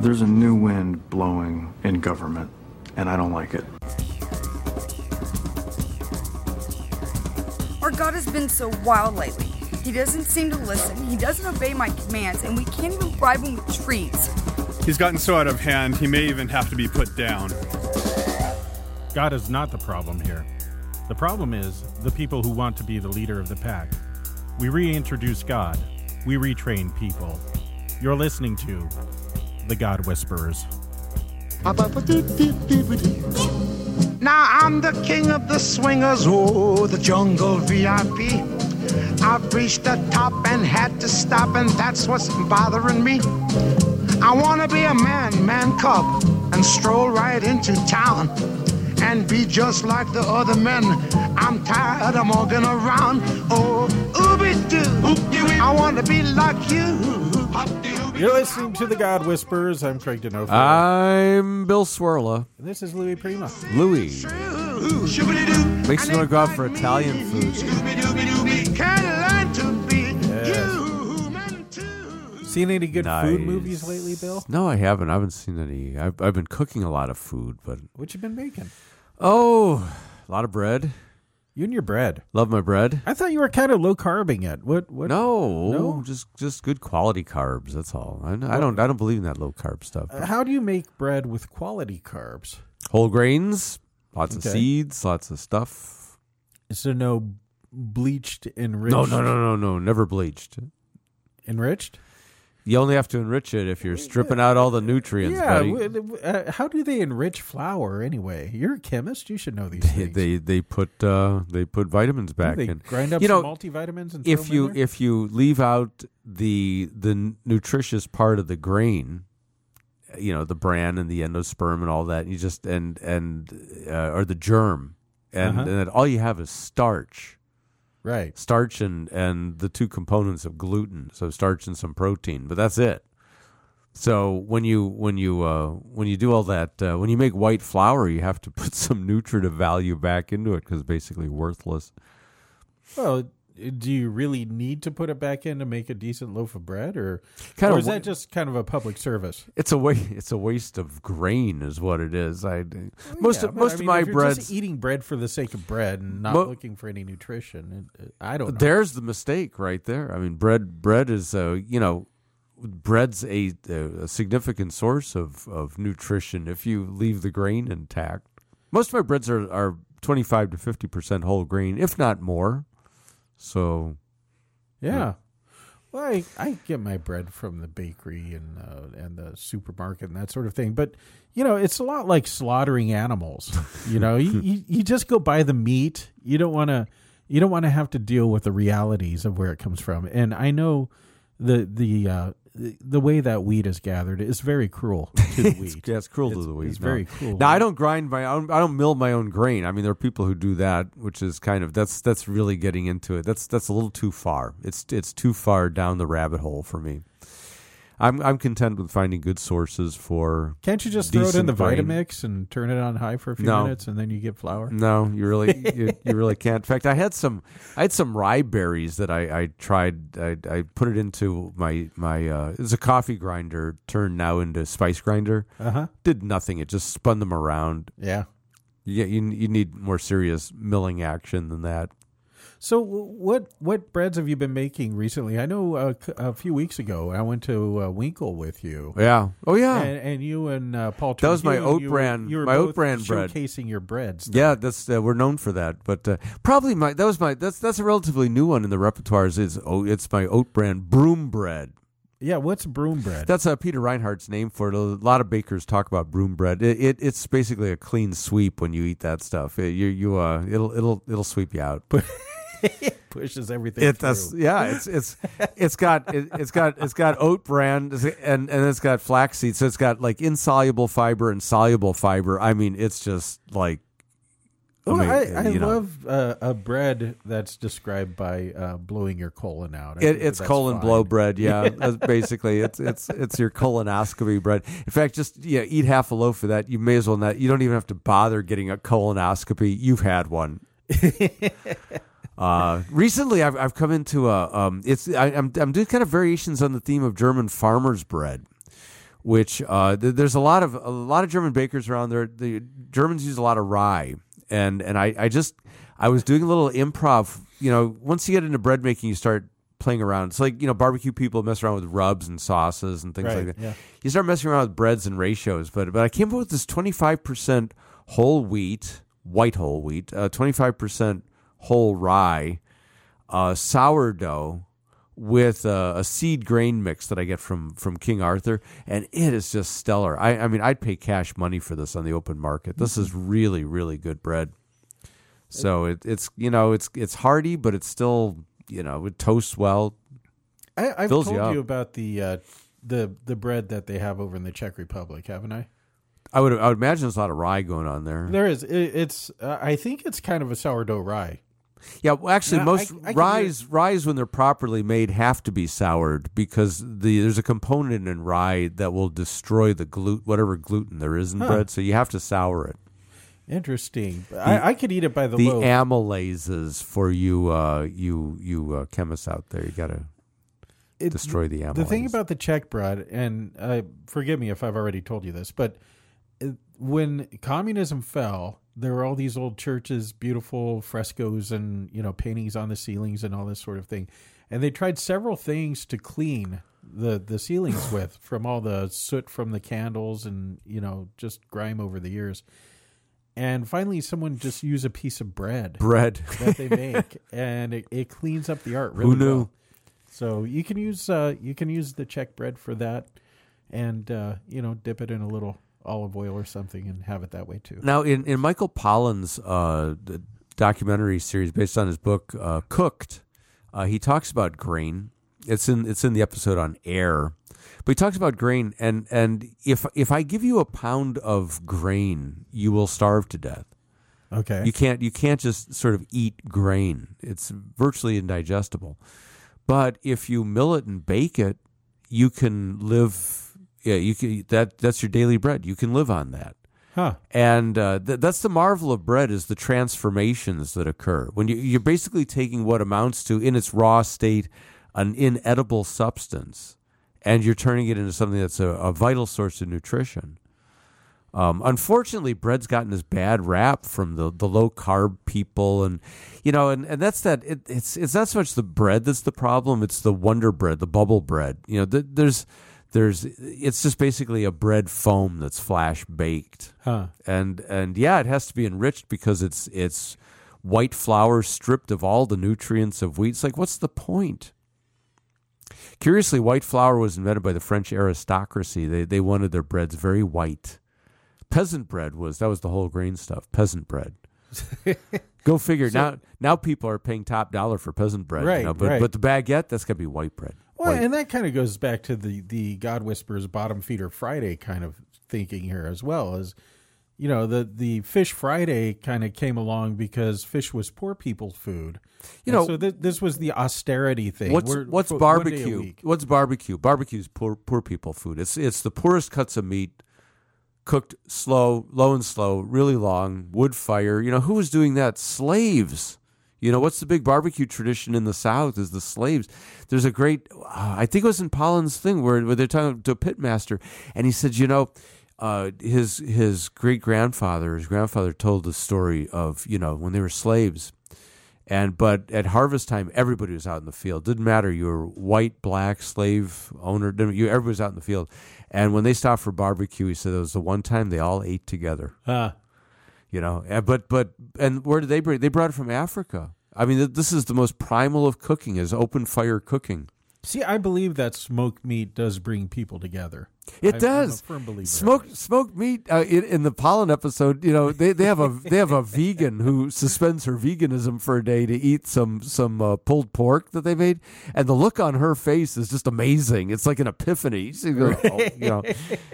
There's a new wind blowing in government, and I don't like it. Our God has been so wild lately. He doesn't seem to listen, he doesn't obey my commands, and we can't even bribe him with trees. He's gotten so out of hand, he may even have to be put down. God is not the problem here. The problem is the people who want to be the leader of the pack. We reintroduce God, we retrain people. You're listening to The God Whisperers. Now I'm the king of the swingers, oh, the jungle VIP. I've reached the top and had to stop, and that's what's bothering me. I wanna be a man, man cub, and stroll right into town and be just like the other men. I'm tired of walking around. Oh, ooby doo. I wanna be like you. You're listening to The God Whisperers. I'm Craig Donofrio. I'm Bill Swirla. and this is Louis Prima. Louis. Makes me want to go out for Italian food. Can learn to be Yes. Seen any good Nice. food movies lately, Bill? No, I haven't. I haven't seen any. I've, I've been cooking a lot of food, but What you been making? oh, a lot of bread. You and your bread. Love my bread. I thought you were kind of low carbing it. What? What? No, No? just just good quality carbs. That's all. I, I don't I don't believe in that low carb stuff. Uh, How do you make bread with quality carbs? Whole grains, lots of seeds, lots of stuff. So no bleached, enriched. No, no, no, no, no. Never bleached. Enriched. You only have to enrich it if you're stripping out all the nutrients, Yeah. buddy. w- w- Uh, how do they enrich flour anyway? You're a chemist. You should know these They, things. they they put uh, they put vitamins back they in. grind up you some know, multivitamins and if throw you there? if you leave out the the n- nutritious part of the grain, you know the bran and the endosperm and all that, you just and and uh, or the germ, and Uh-huh. and then all you have is starch, right. starch and and the two components of gluten, so starch and some protein, but that's it. So when you when you uh, when you do all that uh, when you make white flour, you have to put some nutritive value back into it because basically worthless. Well, do you really need to put it back in to make a decent loaf of bread, or, Kind or of is that just kind of a public service? It's a wa- It's a waste of grain, is what it is. I most Yeah, of most I of my bread. just eating bread for the sake of bread and not Mo- looking for any nutrition. it- it- I don't know. There's the mistake right there. I mean, bread. Bread is uh, you know, bread's a, a significant source of of nutrition if you leave the grain intact. Most of my breads are are twenty five to fifty percent whole grain, if not more. So Yeah. Well, I, I get my bread from the bakery and uh, and the supermarket and that sort of thing. But you know, it's a lot like slaughtering animals. You know, you, you you just go buy the meat. You don't want to you don't want to have to deal with the realities of where it comes from. And I know the the uh, the, the way that wheat is gathered is very cruel to the It's, wheat. yeah, it's cruel to the wheat. it's no. very cruel. Now I don't grind my own. I don't mill my own grain. I mean, there are people who do that, which is kind of that's that's really getting into it. That's that's a little too far. It's it's too far down the rabbit hole for me. I'm I'm content with finding good sources for. Can't you just throw it in the grain. Vitamix and turn it on high for a few No. minutes and then you get flour? No, you really you, you really can't. In fact, I had some I had some rye berries that I, I tried. I, I put it into my my uh, it's a coffee grinder turned now into spice grinder. Uh huh. Did nothing. It just spun them around. Yeah. Yeah, you you need more serious milling action than that. So what what breads have you been making recently? I know a, c- a few weeks ago I went to uh, Winkle with you. Yeah. Oh yeah. And, and you and uh, Paul. That was my oat you were- You were my oat both bread. showcasing your breads. yeah, that's uh, we're known for that. But uh, probably my that was my that's that's a relatively new one in the repertoires. Is is oh it's my oat brand broom bread. Yeah. What's broom bread? That's uh, Peter Reinhart's name for it. A lot of bakers talk about broom bread. It, it it's basically a clean sweep when you eat that stuff. It, you you uh it'll it'll it'll sweep you out. pushes everything. It does, through. yeah. It's it's it's got it, it's got it's got oat bran and and it's got flaxseed. So it's got like insoluble fiber and soluble fiber. I mean, it's just like. Well, mean, I, I you know. love uh, a bread that's described by uh, blowing your colon out. It, it's colon fine. blow bread, yeah. That's basically, it's it's it's your colonoscopy bread. In fact, just yeah, eat half a loaf of that. You may as well not. You don't even have to bother getting a colonoscopy. You've had one. uh, recently, I've I've come into a um. It's I, I'm I'm doing kind of variations on the theme of German farmers bread, which uh, th- there's a lot of a lot of German bakers around there. The Germans use a lot of rye, and and I, I just I was doing a little improv. You know, once you get into bread making, you start playing around. It's like you know barbecue people mess around with rubs and sauces and things Right, like that. yeah. You start messing around with breads and ratios, but but I came up with this 25 percent whole wheat, white whole wheat, uh, 25 percent whole rye, uh, sourdough with uh, a seed grain mix that I get from from King Arthur, and it is just stellar. I, I mean, I'd pay cash money for this on the open market. This is really really good bread. So it, it's you know it's it's hearty, but it's still you know it toasts well. I, I've told you you, about the uh, the the bread that they have over in the Czech Republic, haven't I? I would I would imagine there's a lot of rye going on there. There is. It, it's. Uh, I think it's kind of a sourdough rye. Yeah, well, actually, Yeah, most I- I ryes ryes when they're properly made have to be soured because the there's a component in rye that will destroy the gluten, whatever gluten there is in bread. So you have to sour it. Interesting. I, I could eat it by the, The loaf. amylases for you, uh, you you uh, chemists out there, you got to It- destroy the amylase. The thing about the Czech bread, and uh, forgive me if I've already told you this, but uh, when communism fell, there were all these old churches, beautiful frescoes, and you know paintings on the ceilings and all this sort of thing. And they tried several things to clean the the ceilings with from all the soot from the candles and you know just grime over the years. And finally, someone just used a piece of bread bread. that they make, and it, it cleans up the art really Who knew? well. So you can use uh, you can use the Czech bread for that, and uh, you know dip it in a little olive oil or something and have it that way too. Now, in, in Michael Pollan's uh, documentary series based on his book uh, Cooked, uh, he talks about grain. It's in it's in the episode on air, but he talks about grain and and if if I give you a pound of grain, you will starve to death. Okay. You can't you can't just sort of eat grain. It's virtually indigestible. But if you mill it and bake it, you can live. Yeah, you can. That that's your daily bread. You can live on that. huh. And uh, th- that's the marvel of bread is the transformations that occur when you, you're basically taking what amounts to in its raw state an inedible substance, and you're turning it into something that's a, a vital source of nutrition. Um, unfortunately, bread's gotten this bad rap from the, the low carb people, and you know, and, and that's that. It, it's it's not so much the bread that's the problem; it's the Wonder Bread, the bubble bread. You know, th- there's there's it's just basically a bread foam that's flash baked Huh. and and yeah, it has to be enriched because it's it's white flour stripped of all the nutrients of wheat. It's like, what's the point? Curiously, white flour was invented by the French aristocracy. They they wanted their breads very white. Peasant bread was that was the whole grain stuff. Peasant bread. Go figure. now now people are paying top dollar for peasant bread. Right, You know, but right. but the baguette that's got to be white bread. Well, White. and that kind of goes back to the the God Whisperers bottom feeder Friday kind of thinking here as well as you know the the fish Friday kind of came along because fish was poor people's food. You And know- so th- this was the austerity thing. What's We're- what's fo- one day a barbecue? What's barbecue? Barbecue's poor poor people food. It's it's the poorest cuts of meat, cooked slow, low and slow, really long, wood fire. You know who was doing that? Slaves. You know what's the big barbecue tradition in the South? Is the slaves. There's a great, uh, I think it was in Pollan's thing where, where they're talking to a pitmaster, and he said, you know, uh, his his great grandfather, his grandfather told the story of you know when they were slaves, and but at harvest time, everybody was out in the field. Didn't matter you were white, black, slave owner. You everybody was out in the field. And when they stopped for barbecue, he said it was the one time they all ate together. Huh. You know, eh, but but and where did they bring? They brought it from Africa. I mean, this is the most primal of cooking is open fire cooking. See, I believe that smoked meat does bring people together. It a does. firm believer Smoked smoked meat uh, in, in the Pollan episode. You know they, they have a they have a vegan who suspends her veganism for a day to eat some some uh, pulled pork that they made, and the look on her face is just amazing. It's like an epiphany. So you, go, oh, you know,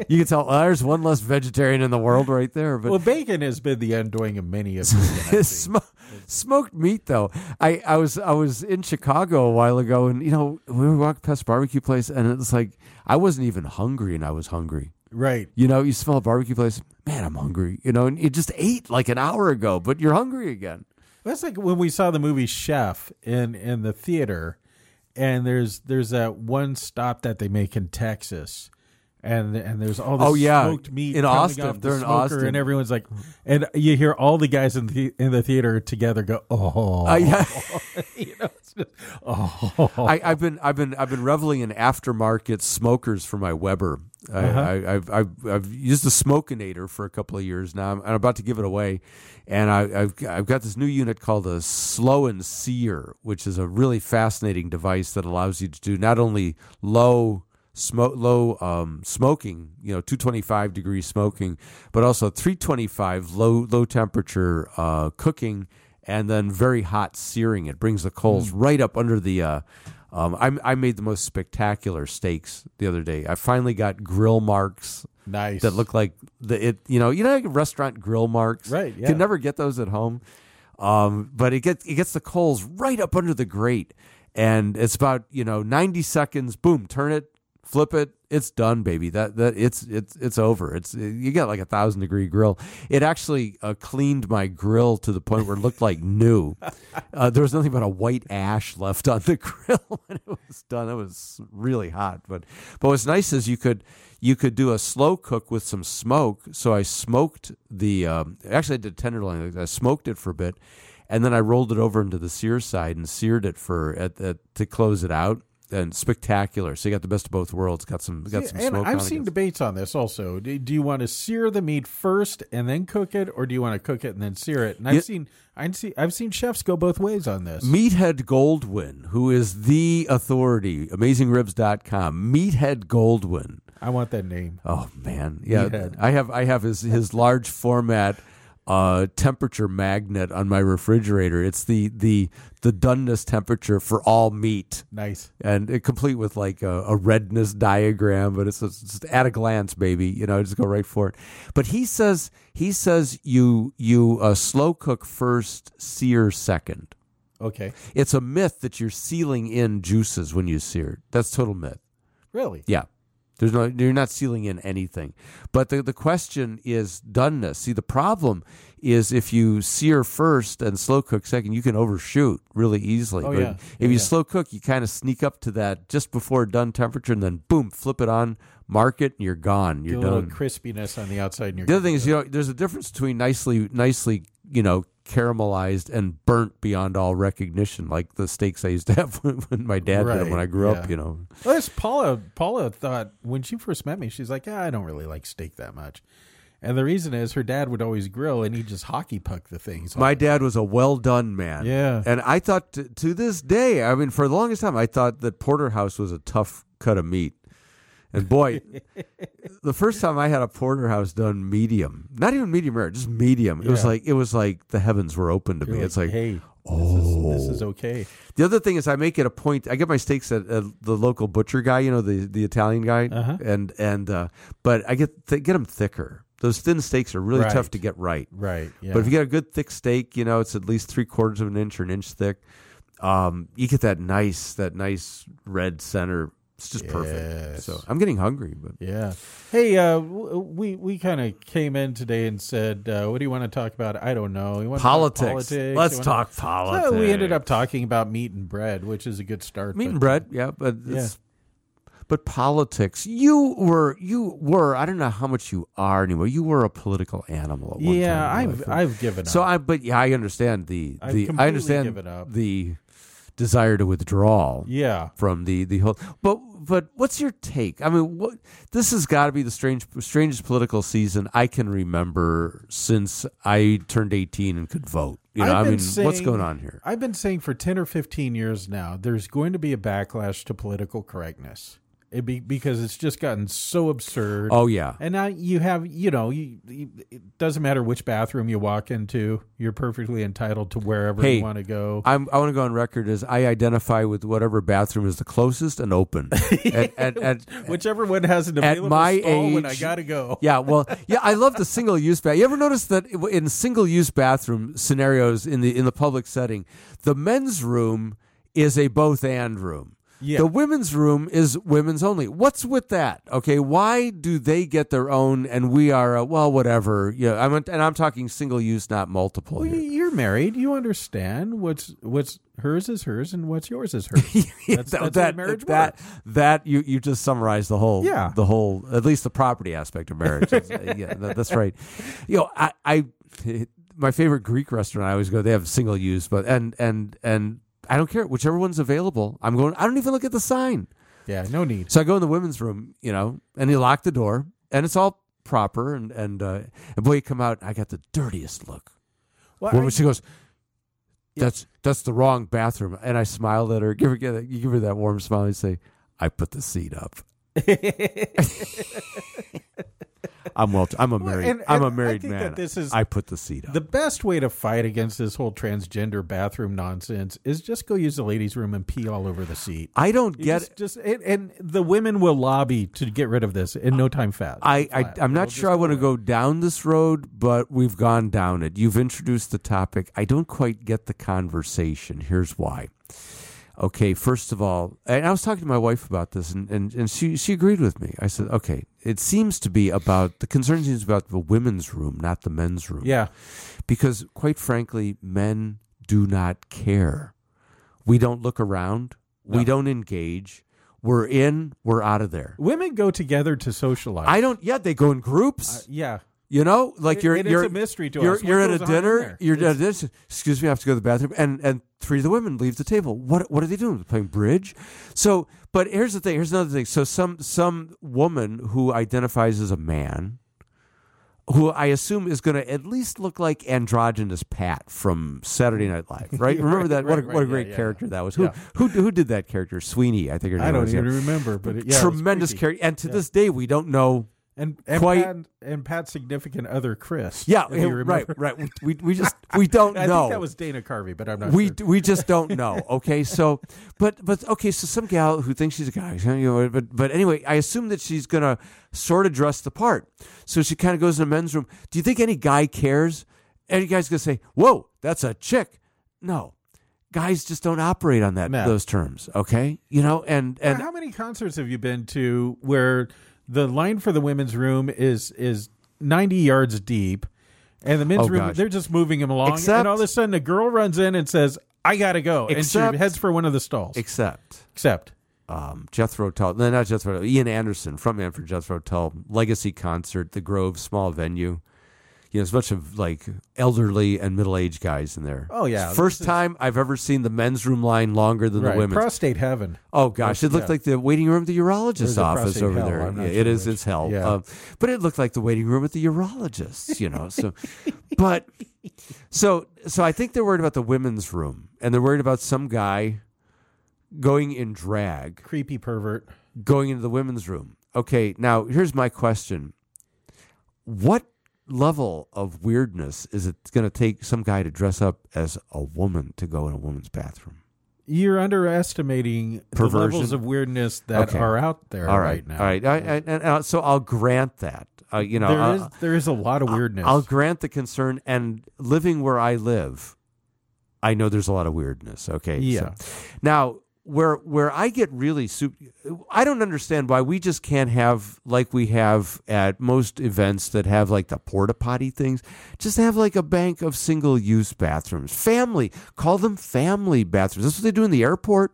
you can tell oh, there's one less vegetarian in the world right there. But Well, bacon has been the undoing of many of I. Smo- smoked meat though. I, I was i was in chicago a while ago and you know we were walking past a barbecue place and it was like i wasn't even hungry and i was hungry. Right. you know you smell a barbecue place man i'm hungry you know and you just ate like an hour ago but you're hungry again. That's like when we saw the movie Chef in in the theater, and there's there's that one stop that they make in Texas, And and there's all this Oh, yeah. smoked meat In coming Austin. off the They're in smoker, Austin. and everyone's like, and you hear all the guys in the in the theater together go, oh, Uh, yeah. you know, it's just, oh, I, I've been I've been I've been reveling in aftermarket smokers for my Weber. I, Uh-huh. I, I've, I've I've used the Smokenator for a couple of years now. I'm, I'm about to give it away, and I, I've I've got this new unit called a Slow and Sear, which is a really fascinating device that allows you to do not only low smoke low um, smoking, you know, 225 degree smoking, but also 325 low low temperature uh, cooking, and then very hot searing. It brings the coals right up under the. Uh, um, I, I made the most spectacular steaks the other day. I finally got grill marks nice. that look like the it. You know, you know, like restaurant grill marks. Right, You yeah. can never get those at home. Um, but it gets it gets the coals right up under the grate, and it's about you know ninety seconds. Boom, turn it, flip it. It's done, baby. That that it's it's it's over. It's you got like a thousand degree grill. It actually uh, cleaned my grill to the point where it looked like new. Uh, there was nothing but a white ash left on the grill when it was done. It was really hot, but but what's nice is you could you could do a slow cook with some smoke. So I smoked the um, actually I did tenderloin. I smoked it for a bit, and then I rolled it over into the sear side and seared it for at, at to close it out. And spectacular. So you got the best of both worlds. Got some got See, some and. I've seen debates on this also. Do, do you want to sear the meat first and then cook it, or do you want to cook it and then sear it? And I've seen I've seen I've seen chefs go both ways on this. Meathead Goldwyn, who is the authority, AmazingRibs.com. Meathead Goldwyn. I want that name. Oh man, yeah. Meathead. I have I have his his large format uh, temperature magnet on my refrigerator. It's the the the doneness temperature for all meat, Nice. and it complete with like a, a redness diagram. But it's just, just at a glance, baby. You know, just go right for it. But he says he says you you uh, slow cook first, sear second. Okay. It's a myth that you're sealing in juices when you sear. That's total myth. Really? Yeah. There's no you're not sealing in anything. But the the question is doneness. See the problem is if you sear first and slow cook second, you can overshoot really easily. Oh, but yeah. if you yeah. slow cook, you kind of sneak up to that just before done temperature and then boom, flip it on, mark it, and you're gone. You're a little done. crispiness on the outside. And you're The other thing is, you know, there's a difference between nicely, nicely, you know, caramelized and burnt beyond all recognition, like the steaks I used to have when, my dad did them when I grew up. You know, Well, that's Paula. Paula thought when she first met me, she's like, "Yeah, I don't really like steak that much." And the reason is her dad would always grill, and he just hockey puck the things. my dad was a well done man. Yeah. and I thought to, to this day, I mean, for the longest time, I thought that porterhouse was a tough cut of meat. And boy, the first time I had a porterhouse done medium, not even medium rare, just medium, it was Yeah. like it was like the heavens were open to me. It's like hey, oh, this is, this is okay. The other thing is, I make it a point. I get my steaks at, at the local butcher guy, you know, the the Italian guy, Uh-huh. and and uh, but I get th- get them thicker. Those thin steaks are really Right. tough to get right. Right. Yeah. But if you get a good thick steak, you know, it's at least three quarters of an inch or an inch thick. Um, you get that nice that nice red center. It's just perfect. So I'm getting hungry, but Yeah. Hey, uh, we we kind of came in today and said, uh, "What do you want to talk about?" I don't know. To politics. politics? Let's talk So politics. we ended up talking about meat and bread, which is a good start. meat but- and bread. Yeah, but it's, but politics. You were you were. I don't know how much you are anymore. You were a political animal at one Yeah, time. I've. I've given up. So I, but yeah, I understand the the I understand given up. the desire to withdraw yeah. from the the whole. But but what's your take? I mean, what this has got to be the strange strangest political season I can remember since I turned eighteen and could vote. You know, I mean, what's going on here? I've been saying for 10 or 15 years now, there's going to be a backlash to political correctness. It be, because it's just gotten so absurd. Oh yeah, And now you have, you know, you, you, it doesn't matter which bathroom you walk into, you're perfectly entitled to wherever Hey, you want to go. I'm, I want to go on record as I identify with whatever bathroom is the closest and open. and, and, and, Whichever one has an at my stall when I got to go. yeah, well, yeah, I love the single use bath. You ever notice that in single use bathroom scenarios in the in the public setting, the men's room is a both and room. Yeah. The women's room is women's only. What's with that? Okay, why do they get their own and we are uh, well, whatever. Yeah, I'm and I'm talking single use, not multiple. Well, here. you- you're married. You understand what's what's hers is hers and what's yours is hers. Yeah, That's, that, that's that, marriage that, works. that you you just summarized the whole Yeah. the whole at least the property aspect of marriage. Yeah, that- that's right. You know, I, I my favorite Greek restaurant I always go. They have single use, but and and and I don't care whichever one's available. I'm going. I don't even look at the sign. Yeah, no need. So I go in the women's room, you know, and you lock the door, and it's all proper, and and uh, and boy, you come out, I got the dirtiest look. Well, Woman, I- she goes, "That's that's the wrong bathroom," and I smiled at her. Give her, give her- you give her that warm smile. and say, "I put the seat up." I'm well. I'm a Well, married. and- I'm a and I married man. that this is- I put the seat up. The best way to fight against this whole transgender bathroom nonsense is just go use the ladies' room and pee all over the seat. I don't You get. just, just and, and the women will lobby to get rid of this in no time fast. I, I. I'm not It'll sure I want to go down this road, but we've gone down it. You've introduced the topic. I don't quite get the conversation. Here's why. Okay, first of all, and I was talking to my wife about this, and, and, and she, she agreed with me. I said, okay, it seems to be about the concern seems about the women's room, not the men's room. Yeah, Because quite frankly, men do not care. We don't look around. We don't engage. We're in, we're out of there. women go together to socialize. I don't. Yeah, they go in groups. Uh, yeah, you know, like It- you're it you're a mystery to you're, us. What You're at a dinner. You're at this. Excuse me, I have to go to the bathroom. And and three of the women leave the table. What what are they doing? Playing bridge. So, but here's the thing. Here's another thing. So some some woman who identifies as a man. Who I assume is going to at least look like androgynous Pat from Saturday Night Live, right? Remember Right, that? What a, right, what a right, great yeah, yeah. character that was. Who Yeah. who who did that character? Sweeney, I think her name I don't was. yeah. even remember, but it, yeah, Tremendous character, and to Yeah. this day we don't know and and quite- Pat, and Pat's significant other Chris. Yeah, right, right. We, we just we don't I know. think that was Dana Carvey, but I'm not. we sure. we just don't know. Okay, so but but okay, so some gal who thinks she's a guy, you know, but but anyway, I assume that she's gonna sort of dress the part. So she kind of goes in the men's room. Do you think any guy cares? Any guy's gonna say, "Whoa, that's a chick"? No, guys just don't operate on that No. those terms. Okay, you know, and and how many concerts have you been to where the line for the women's room is is 90 yards deep and the men's Oh, room gosh. they're just moving them along Except- and all of a sudden a girl runs in and says I got to go Except- and she heads for one of the stalls except except um, Jethro Tull, no, not Jethro, Ian Anderson, frontman for Jethro Tull, legacy concert, the Grove, small venue. You know, it's a bunch of like elderly and middle aged guys in there. Oh, yeah, first is- time I've ever seen the men's room line longer than right, the women's. prostate heaven Oh gosh, it looked yeah. like the waiting room at the urologist's office over hell? there. Yeah, sure it is. It's hell. Yeah. Um, but it looked like the waiting room at the urologist's. You know. So, but so so I think they're worried about the women's room, and they're worried about some guy going in drag creepy pervert going into the women's room. Okay, now here's my question. What level of weirdness is it going to take some guy to dress up as a woman to go in a woman's bathroom? you're underestimating the levels of weirdness that Okay. are out there All right, right, now All right. I, I, and, and so I'll grant that. Uh, you know, There uh, is there is a lot of weirdness I'll grant the concern. And living where I live, I know there's a lot of weirdness. Okay. Yeah. So, now, where where I get really I don't understand why we just can't have like we have at most events that have like the porta potty things. Just have like a bank of single use bathrooms. Family, call them family bathrooms. That's what they do in the airport.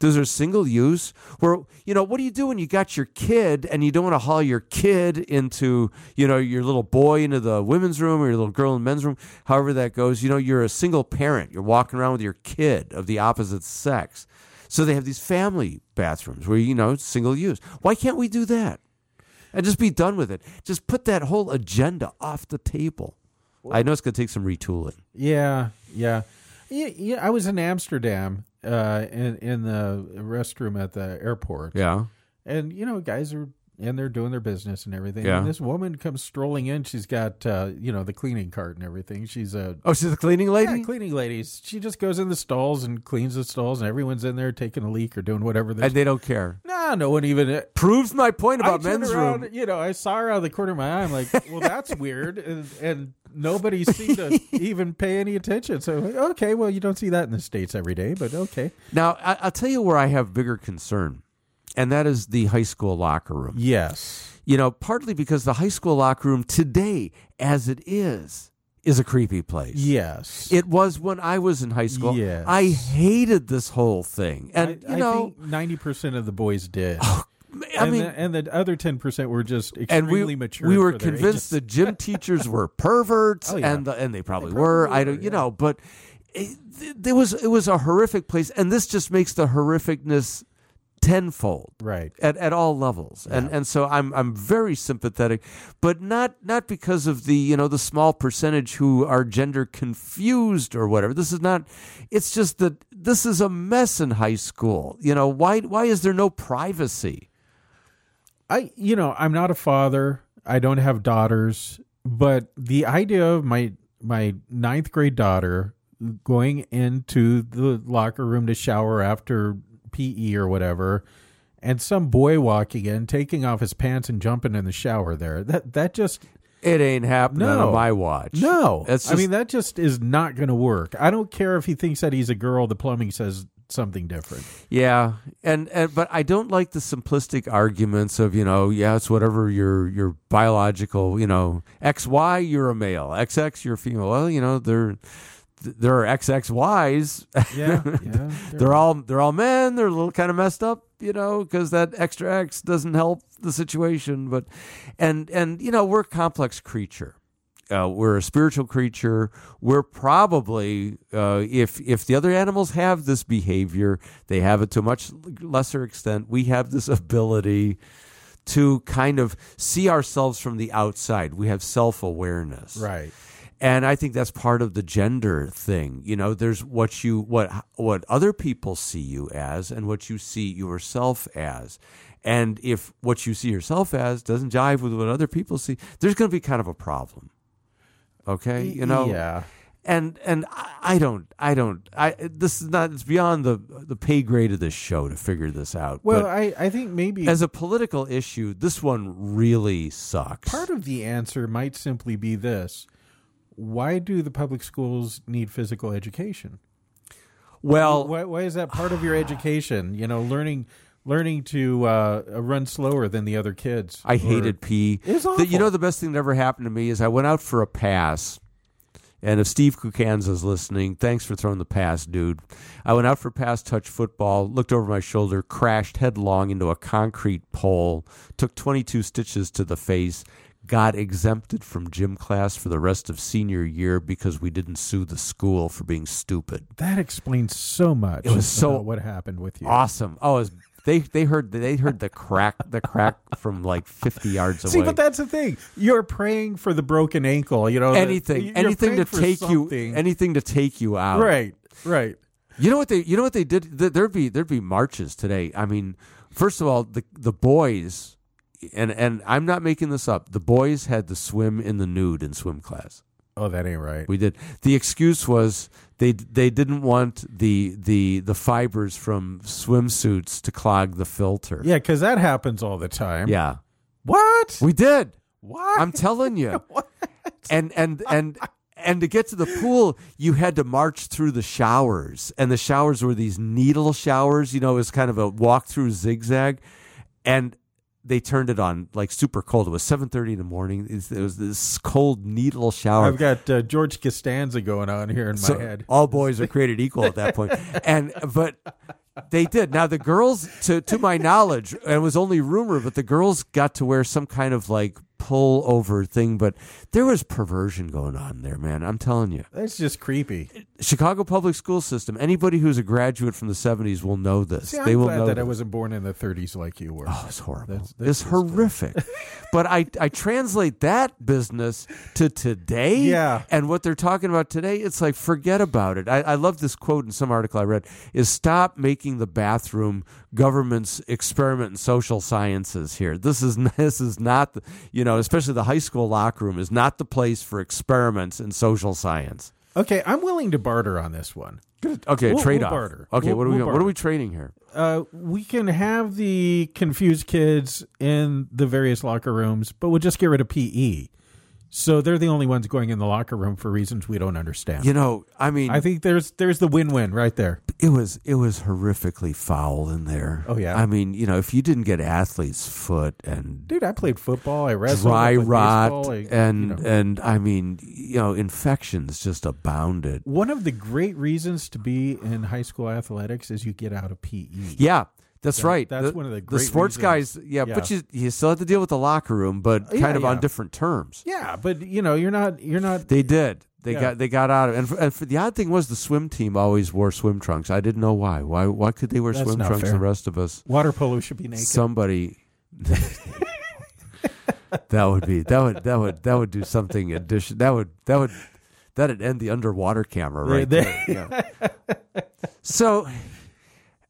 Those are single use. Where you know what do you do when you got your kid and you don't want to haul your kid into you know your little boy into the women's room or your little girl in men's room, however that goes. You know you're a single parent. You're walking around with your kid of the opposite sex. So they have these family bathrooms where you know it's single use. Why can't we do that? And just be done with it. Just put that whole agenda off the table. I know it's going to take some retooling. Yeah, yeah, yeah. yeah I was in Amsterdam uh, in in the restroom at the airport. Yeah. and you know, guys are in there doing their business and everything. Yeah. And this woman comes strolling in. She's got uh, you know the cleaning cart and everything. She's a Oh, she's a cleaning lady. yeah, cleaning ladies. She just goes in the stalls and cleans the stalls, and everyone's in there taking a leak or doing whatever. And they don't care. nah, no one even. Proves my point about men's around, room. You know, I saw her out of the corner of my eye. I'm like, well, that's weird. And, and nobody seemed to even pay any attention. So okay, well, you don't see that in the states every day, but okay. Now, I, I'll tell you where I have bigger concern, and that is the high school locker room. Yes. You know, partly because the high school locker room today, as it is, is a creepy place. Yes. It was when I was in high school. Yes. I hated this whole thing. And, I, you know, think ninety percent of the boys did. Oh, I and, mean, the, and the other ten percent were just and extremely we, mature. we were convinced the gym teachers were perverts Oh, yeah. and the, and they probably, They were probably i don't you know but it, there was it was a horrific place and this just makes the horrificness tenfold right. at, at all levels. And and so I'm I'm very sympathetic but not not because of the you know the small percentage who are gender confused or whatever. This is not it's just that this is a mess in high school. You know why why is there no privacy? I you know I'm not a father. I don't have daughters, but the idea of my my ninth grade daughter going into the locker room to shower after PE or whatever, and some boy walking in, taking off his pants and jumping in the shower there. That that just it ain't happening No. on my watch no. That's I mean that just is not going to work. I don't care if he thinks that he's a girl. The plumbing says something different. Yeah, and, and but I don't like the simplistic arguments of you know yeah it's whatever your your biological you know X Y you're a male X X you're a female well you know there there are XXYs Yeah, yeah. they're all they're all men they're a little kind of messed up you know because that extra X doesn't help the situation but and and you know we're a complex creature uh, we're a spiritual creature. We're probably, uh, if if the other animals have this behavior, they have it to a much lesser extent. We have this ability to kind of see ourselves from the outside. We have self awareness, right. And I think that's part of the gender thing. You know, there's what you what what other people see you as, and what you see yourself as. And if what you see yourself as doesn't jive with what other people see, there's going to be kind of a problem. Okay, you know, yeah. and and I don't I don't I this is not it's beyond the the pay grade of this show to figure this out. Well, but I I think maybe as a political issue, this one really sucks. Part of the answer might simply be this: Why do the public schools need physical education? well, Why, why is that part of your education? You know, learning learning to uh, run slower than the other kids. I hated. It's The- you know, the best thing that ever happened to me is I went out for a pass. And if Steve Kukanza's listening, thanks for throwing the pass, dude. I went out for pass touch football, looked over my shoulder, crashed headlong into a concrete pole, took 22 stitches to the face, got exempted from gym class for the rest of senior year because we didn't sue the school for being stupid. That explains so much. It was so about what happened with you. Awesome. Oh, was, they they heard they heard the crack the crack from like 50 yards away. See, but that's the thing. You're praying for the broken ankle. You know, anything anything to take you anything to take you out Right, right. you know what they you know what they did there'd be there'd be marches today i mean first of all the the boys and and i'm not making this up the boys had to swim in the nude in swim class Oh, that ain't right. we did the excuse was they they didn't want the the the fibers from swimsuits to clog the filter Yeah, because that happens all the time. yeah What? we did what? I'm telling you. and and and and to get to the pool, you had to march through the showers, and the showers were these needle showers. You know, it was kind of a walk through zigzag, and they turned it on like super cold. It was 7:30 in the morning. It was this cold needle shower. I've got uh, George Costanza going on here in So my head. all boys are created equal at that. And but they did. Now the girls, to to my knowledge, and it was only rumor, but the girls got to wear some kind of like pull over thing. But there was perversion going on there, man. I'm telling you. That's just creepy. Chicago public school system. Anybody who's a graduate from the 70s will know this. See, I'm they will glad know that I wasn't born in the 30s like you were. Oh, it's horrible. That's- that's it's uh, horrific. but I, I translate that business to today. Yeah. And what they're talking about today, it's like, forget about it. I, I love this quote in some article I read is stop making the bathroom government's experiment in social sciences here. This is, this is not, the, you know, especially the high school locker room is not the place for experiments in social science. Okay, I'm willing to barter on this one. Okay, We'll- trade we'll off. barter. Okay, We'll- what are we what are we trading here? Uh, we can have the confused kids in the various locker rooms, but we'll just get rid of PE. So they're the only ones going in the locker room for reasons we don't understand. You know, I mean, I think there's there's the win-win right there. it was it was horrifically foul in there. Oh, yeah? I mean, you know, if you didn't get athlete's foot and Dude, I played football, I wrestled, dry rot baseball, I- and you know. and I mean, you know, infections just abounded. one of the great reasons to be in high school athletics is you get out of PE. Yeah, that's That- right. that's the, one of the the great sports reasons. guys. Yeah, but you you still have to deal with the locker room, but uh, Yeah, kind of on different terms. Yeah, but you know, you're not you're not They did. They Yeah. got they got out of and, for, and for, the odd thing was the swim team always wore swim trunks. I didn't know why. Why why could they wear That's swim trunks? fair. The rest of us. water polo should be naked. Somebody. that would be that would that would that would do something addition. That would that would that'd end the underwater camera right there. Yeah. so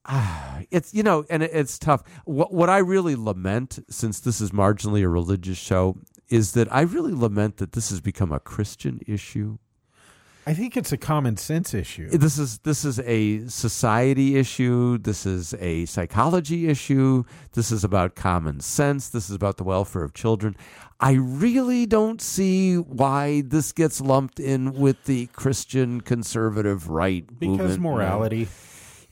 it's you know and it's tough. What what i really lament since this is marginally a religious show is that i really lament that this has become a christian issue. I think it's a common sense issue. this is this is a society issue. This is a psychology issue. This is about common sense. This is about the welfare of children. I really don't see why this gets lumped in with the christian conservative right because movement, morality.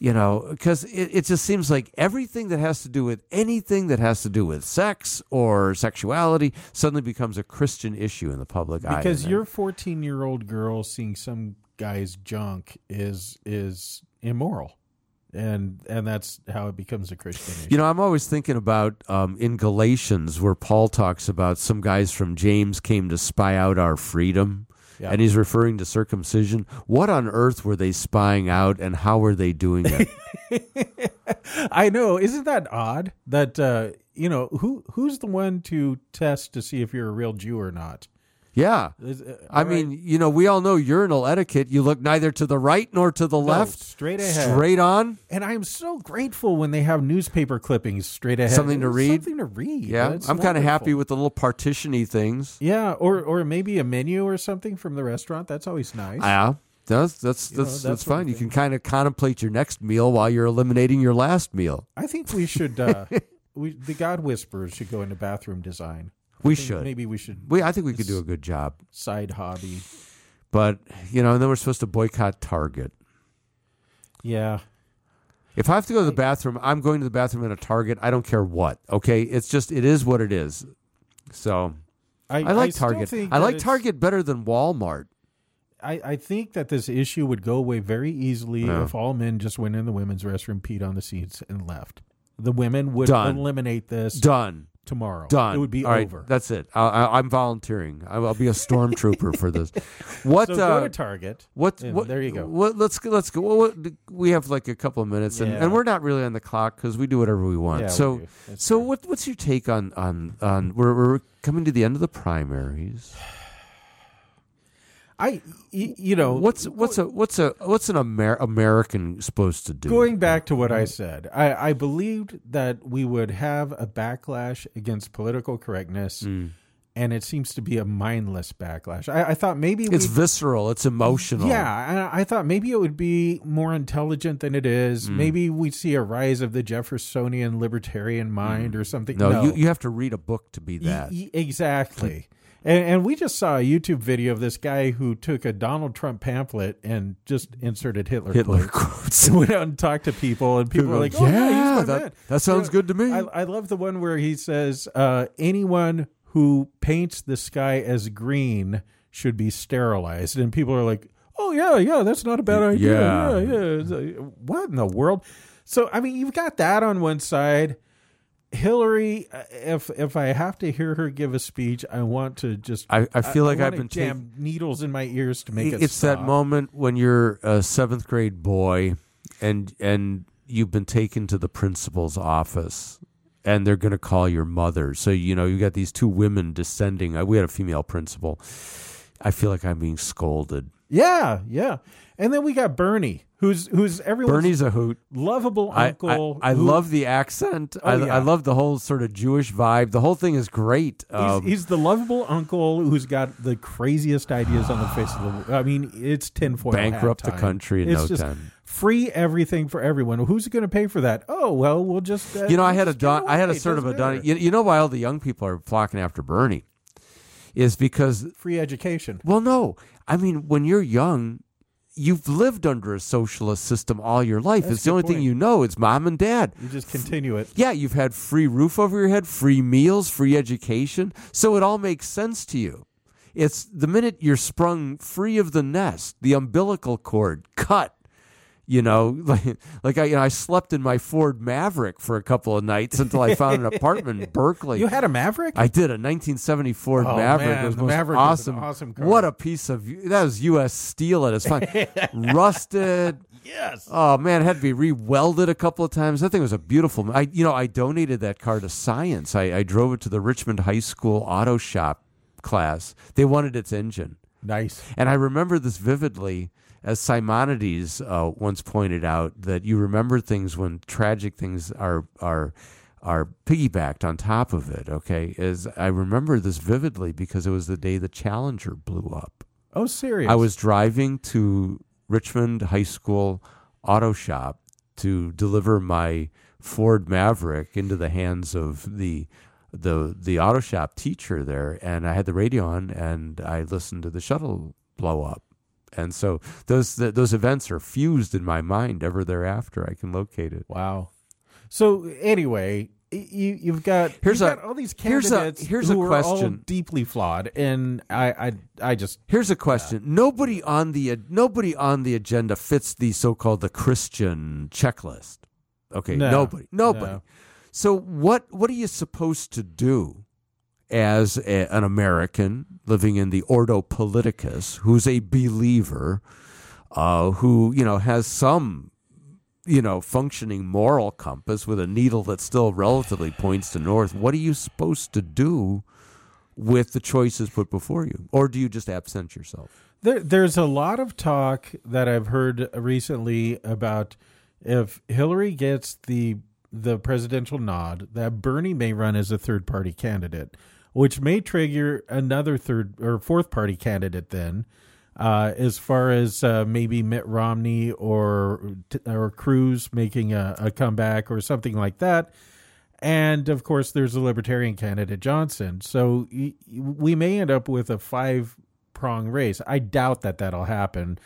You know because it, it just seems like everything that has to do with anything that has to do with sex or sexuality suddenly becomes a christian issue in the public eye Because your 14 year old girl seeing some guy's junk is is immoral, and and that's how it becomes a Christian issue. You know, I'm always thinking about um, in Galatians where Paul talks about some guys from James came to spy out our freedom. Yeah. And he's referring to circumcision. What on earth were they spying out and how were they doing it? I know, isn't that odd? That uh, you know who who's the one to test to see if you're a real Jew or not? Yeah. Uh, I mean, you know, we all know urinal etiquette. You look neither to the right nor to the left. straight ahead. Straight on. And I'm so grateful when they have newspaper clippings straight ahead. Something to read? Something to read. Yeah. That's I'm kind of happy wonderful. with the little partitiony things. Yeah, or or maybe a menu or something from the restaurant. That's always nice. Yeah. That's that's You know, that's, that's fine. You can kind of contemplate your next meal while you're eliminating your last meal. I think we should. Uh, we the God Whisperers should go into bathroom design. I We should. Maybe we should We, I think we could do a good job. side hobby. But you know, and then we're supposed to boycott Target. Yeah, If I have to go to the bathroom, I'm going to the bathroom in a Target. I don't care what. Okay, it's just it is what it is. So I, I like still Target. I like Target better than Walmart. I, I think that this issue would go away very easily Yeah. if all men just went in the women's restroom, peed on the seats, and left. The women would Done. eliminate this Done. Tomorrow. Done. It would be All right, over. That's it. I, I, I'm volunteering. I, I'll be a stormtrooper for this. What? so uh, go to Target. What, what? there you go. What, let's go. Let's go. Well, what, we have like a couple of minutes, and, Yeah. and we're not really on the clock because we do whatever we want. Yeah, so. So fair. what? What's your take on on on? We're we're coming to the end of the primaries. I, you know, What's what's a what's a what's an Amer- American supposed to do? Going back to what I said, I, I believed that we would have a backlash against political correctness, Mm. and it seems to be a mindless backlash. I, I thought maybe it's visceral. It's emotional. Yeah, I, I thought maybe it would be more intelligent than it is. Mm. Maybe we'd see a rise of the Jeffersonian libertarian mind or something. Mm. No, You, you have to read a book to be that. exactly. And, and we just saw a YouTube video of this guy who took a Donald Trump pamphlet and just inserted Hitler, Hitler quotes. and went out and talked to people, and people were like, "Oh yeah, "Yeah, that- man." that sounds good to me. I, I love the one where he says, uh, "Anyone who paints the sky as green should be sterilized," and people are like, "Oh yeah, yeah, that's not a bad idea." Yeah. Yeah, yeah. What in the world? So I mean, you've got that on one side. Hillary, uh, if if I have to hear her give a speech, I want to just. I- I feel like I've wanna been jam needles in my ears to make it. it's that moment when you're a seventh grade boy and and you've been taken to the principal's office and they're going to call your mother so you know you got these two women descending Uh, we had a female principal i feel like i'm being scolded Yeah, yeah, and then we got Bernie, who's who's everyone's bernie's a hoot lovable I, uncle. I, I who- love the accent. I, Oh, yeah. I love the whole sort of Jewish vibe. The whole thing is great. He's, Um, he's the lovable uncle who's got the craziest ideas on the face of the world. I mean, it's tinfoil. hat Bankrupt the time. country in it's no just time. Free everything for everyone. Who's going to pay for that? Oh well, we'll just. Uh, you know, I had a just give it don- I had a away. Sort of a doesn't don- matter. you, you know why all the young people are flocking after Bernie is because Free education. well, no, I mean when you're young. You've lived under a socialist system all your life. That's it's the only good thing you know. It's mom and dad. You just continue it. Yeah, you've had free roof over your head, free meals, free education. So it all makes sense to you. It's the minute you're sprung free of the nest, the umbilical cord cut. You know, like, like I, you know, I slept in my Ford Maverick for a couple of nights until I found an apartment in Berkeley. You had a Maverick? I did a 1970 Ford Oh, Maverick. man, it was the most Maverick awesome. awesome car. What a piece of that was U.S. steel at its fine, rusted. yes. Oh man, it had to be re-welded a couple of times. That thing was a beautiful. I you know I donated that car to science. I, I drove it to the Richmond High School auto shop class. They wanted its engine, Nice. and I remember this vividly. As Simonides uh, once pointed out, that you remember things when tragic things are are are piggybacked on top of it. Okay, is I remember this vividly because it was the day the Challenger blew up. Oh, serious. I was driving to Richmond High School auto shop to deliver my Ford Maverick into the hands of the the the auto shop teacher there and I had the radio on and I listened to the shuttle blow up. And so those th- those events are fused in my mind ever thereafter. I can locate it. Wow. So anyway, you you've got Here's you've a- got all these here's a- candidates here's a who are all question. deeply flawed, and I I I just Here's a question: Nobody on the nobody on the agenda fits the so-called the Christian checklist. Okay, No, nobody, nobody. no. So what what are you supposed to do as a, an American living in the Ordo Politicus, who's a believer, uh, who you know has some you know functioning moral compass with a needle that still relatively points to north? What are you supposed to do? With the choices put before you, or do you just absent yourself? There, there's a lot of talk that I've heard recently about if Hillary gets the the presidential nod, that Bernie may run as a third party candidate, which may trigger another third or fourth party candidate. Then, uh, as far as uh, maybe Mitt Romney or or Cruz making a, a comeback or something like that. And of course, there's a libertarian candidate, Johnson. So we may end up with a five prong race. I doubt that that'll happen,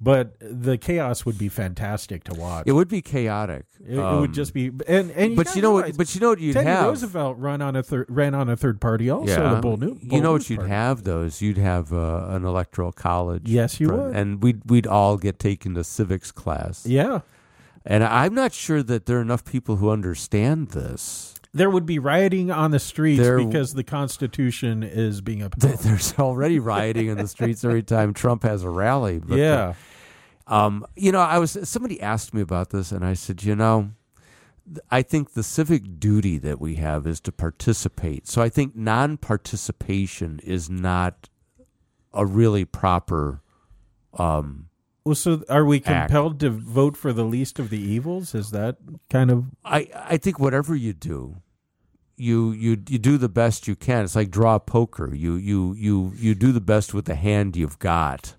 but the chaos would be fantastic to watch. It would be chaotic. It, it would Um, just be, and and but you know what? But you know what you'd Teddy have. Roosevelt run on a third ran on a third party also. yeah, the Bull New, you know News what you'd party. have though is you'd have uh, an electoral college. Yes, you would. and we'd we'd all get taken to civics class. Yeah, And I'm not sure that there are enough people who understand this. There would be rioting on the streets There- because the Constitution is being upheld. There's already rioting in the streets every time Trump has a rally. But, yeah, Um, you know, I was somebody asked me about this, and I said, you know, I think the civic duty that we have is to participate. So I think non-participation is not a really proper. Um, Well, so are we Act. compelled to vote for the least of the evils? Is that kind of I I think whatever you do, you you you do the best you can. It's like draw poker. You you you you do the best with the hand you've got,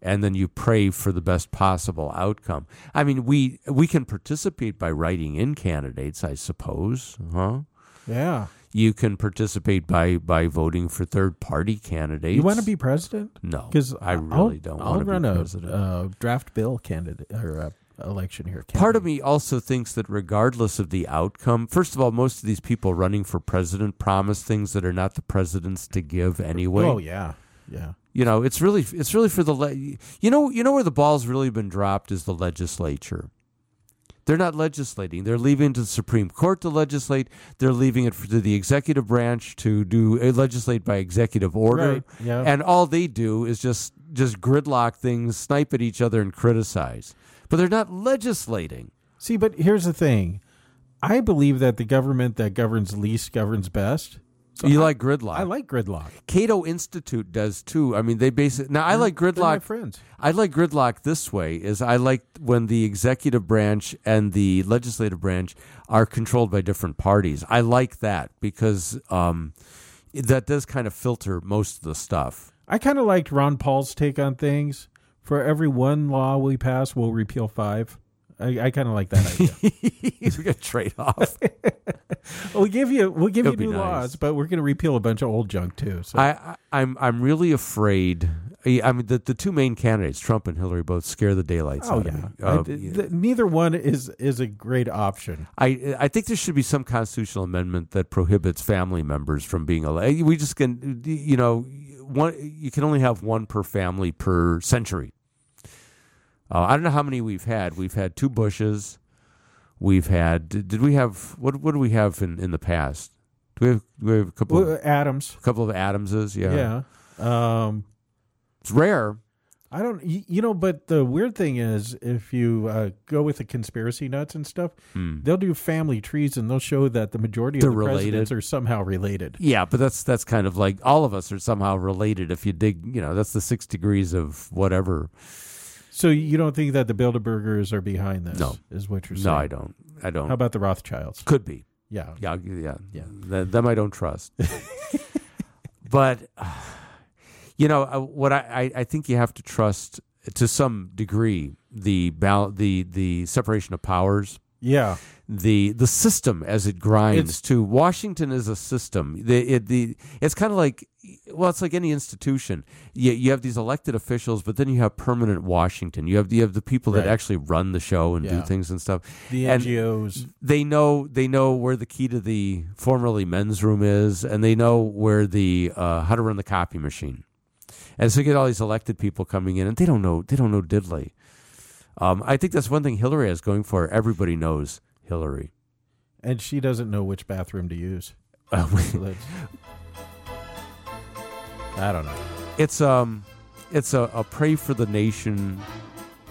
and then you pray for the best possible outcome. I mean, we we can participate by writing in candidates, I suppose, huh? yeah? You can participate by by voting for third party candidates. You want to be president? no? Because I really don't I'll want to run be a president. uh, draft bill candidate or election here. Part of me also thinks that regardless of the outcome, first of all, most of these people running for president promise things that are not the president's to give anyway. Oh yeah, yeah. You know, it's really it's really for the le- you know you know where the ball's really been dropped is the legislature. They're not legislating. They're leaving it to the Supreme Court to legislate. They're leaving it to the executive branch to do uh, legislate by executive order. Right, yeah. And all they do is just just gridlock things, snipe at each other, and criticize. But they're not legislating. See, but here's the thing. I believe that the government that governs least governs best. You I, like gridlock? I like gridlock. Cato Institute does too. I mean, they basically now I like They're my gridlock. friends. I like gridlock this way: is I like when the executive branch and the legislative branch are controlled by different parties. I like that because um, that does kind of filter most of the stuff. I kind of liked Ron Paul's take on things. For every one law we pass, we'll repeal five. I, I kind of like that idea. we got trade off. we'll give you we'll give you It'll be new nice. laws, but we're going to repeal a bunch of old junk too. So I, I I'm I'm really afraid. I I mean, the the two main candidates, Trump and Hillary, both scare the daylights oh out yeah, of me. I- Uh, th- neither one is is a great option. I I think there should be some constitutional amendment that prohibits family members from being elected. We just can, you know, one you can only have one per family per century. Uh, I don't know how many we've had. We've had two Bushes. We've had. Did, did we have what? What do we have in, in the past? Do we have, do we have a couple? Well, of, Adams, a couple of Adamses. Yeah, yeah. Um, it's rare. I don't, you know, but the weird thing is, if you uh, go with the conspiracy nuts and stuff, they'll do family trees and they'll show that the majority Hmm. They're of the related. presidents are somehow related. Yeah, but that's that's kind of like all of us are somehow related. If you dig, you know, that's the six degrees of whatever. So you don't think that the Bilderbergers are behind this? No. is what you're saying. No, I don't. I don't. How about the Rothschilds? Could be. Yeah, Yeah, I'll give you- yeah, Yeah. Th- them I don't trust. but uh, you know uh, what? I, I I think you have to trust to some degree the bal- the the separation of powers. Yeah. the the system as it grinds It's- to Washington is a system. The it, the it's kind of like well, it's like any institution. You, you have these elected officials, but then you have permanent Washington. You have you have the people that Right. actually run the show and do things and stuff. The And NGOs. they know they know where the key to the formerly men's room is, and they know where the uh, how to run the copy machine. And so you get all these elected people coming in, and they don't know they don't know diddly. Um, I think that's one thing Hillary has going for her. Everybody knows Hillary. and she doesn't know which bathroom to use. Uh, So I don't know. it's um it's a, a pray for the nation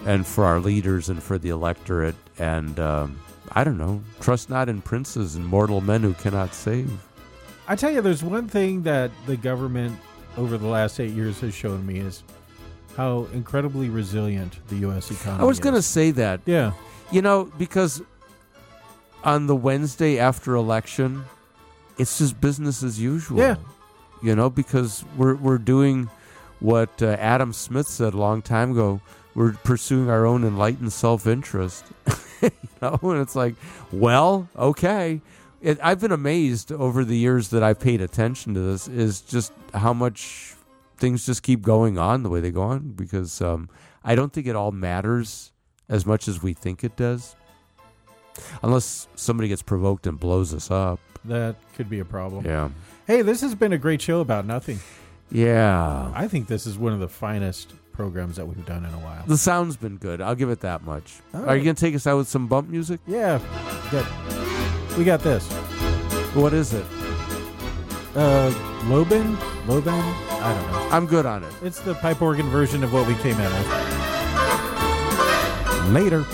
and for our leaders and for the electorate and um, I don't know trust not in princes and mortal men who cannot save. I tell you, there's one thing that the government over the last eight years has shown me is how incredibly resilient the U.S. economy. I was going to say that yeah, you know because on the Wednesday after election it's just business as usual. Yeah. You know because we're we're doing what uh, Adam Smith said a long time ago. We're pursuing our own enlightened self-interest. you know, and it's like, well, okay. It, I've been amazed over the years that I've paid attention to this is just how much things just keep going on the way they go on because um, I don't think it all matters as much as we think it does. Unless somebody gets provoked and blows us up. that could be a problem. Yeah. Hey, this has been a great show about nothing. Yeah. I think this is one of the finest programs that we've done in a while. The sound's been good. I'll give it that much. All Are right. you going to take us out with some bump music? Yeah, good. We got this. What is it? Uh, Loban, Loban. I don't know. I'm good on it. It's the pipe organ version of what we came in with. Later.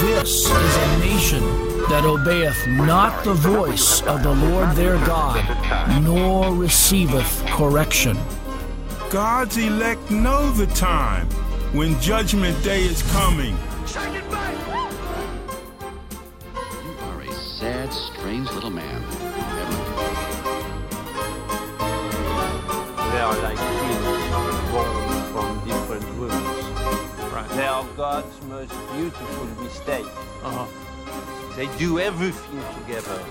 This is a nation that obeyeth not the voice of the Lord their God, nor receiveth correction. God's elect know the time when judgment day is coming. You are a sad, strange little man. They are like twins born from different wombs. Right. They are God's most beautiful mistake. Uh-huh. They do everything together.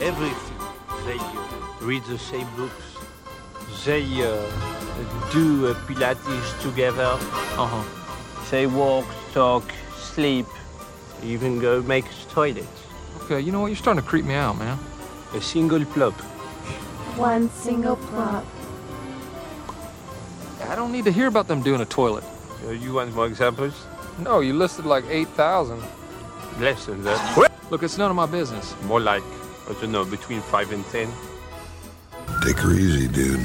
Everything. They read the same books. They uh, do uh, Pilates together. Uh-huh. They walk, talk, sleep, even go make toilets. Okay, you know what? You're starting to creep me out, man. A single plop. One single plop. I don't need to hear about them doing a toilet. Uh, you want more examples? No, you listed like 8,000. Less than that. Look, it's none of my business. More like, I don't know, between 5 and 10. Take her easy, dude.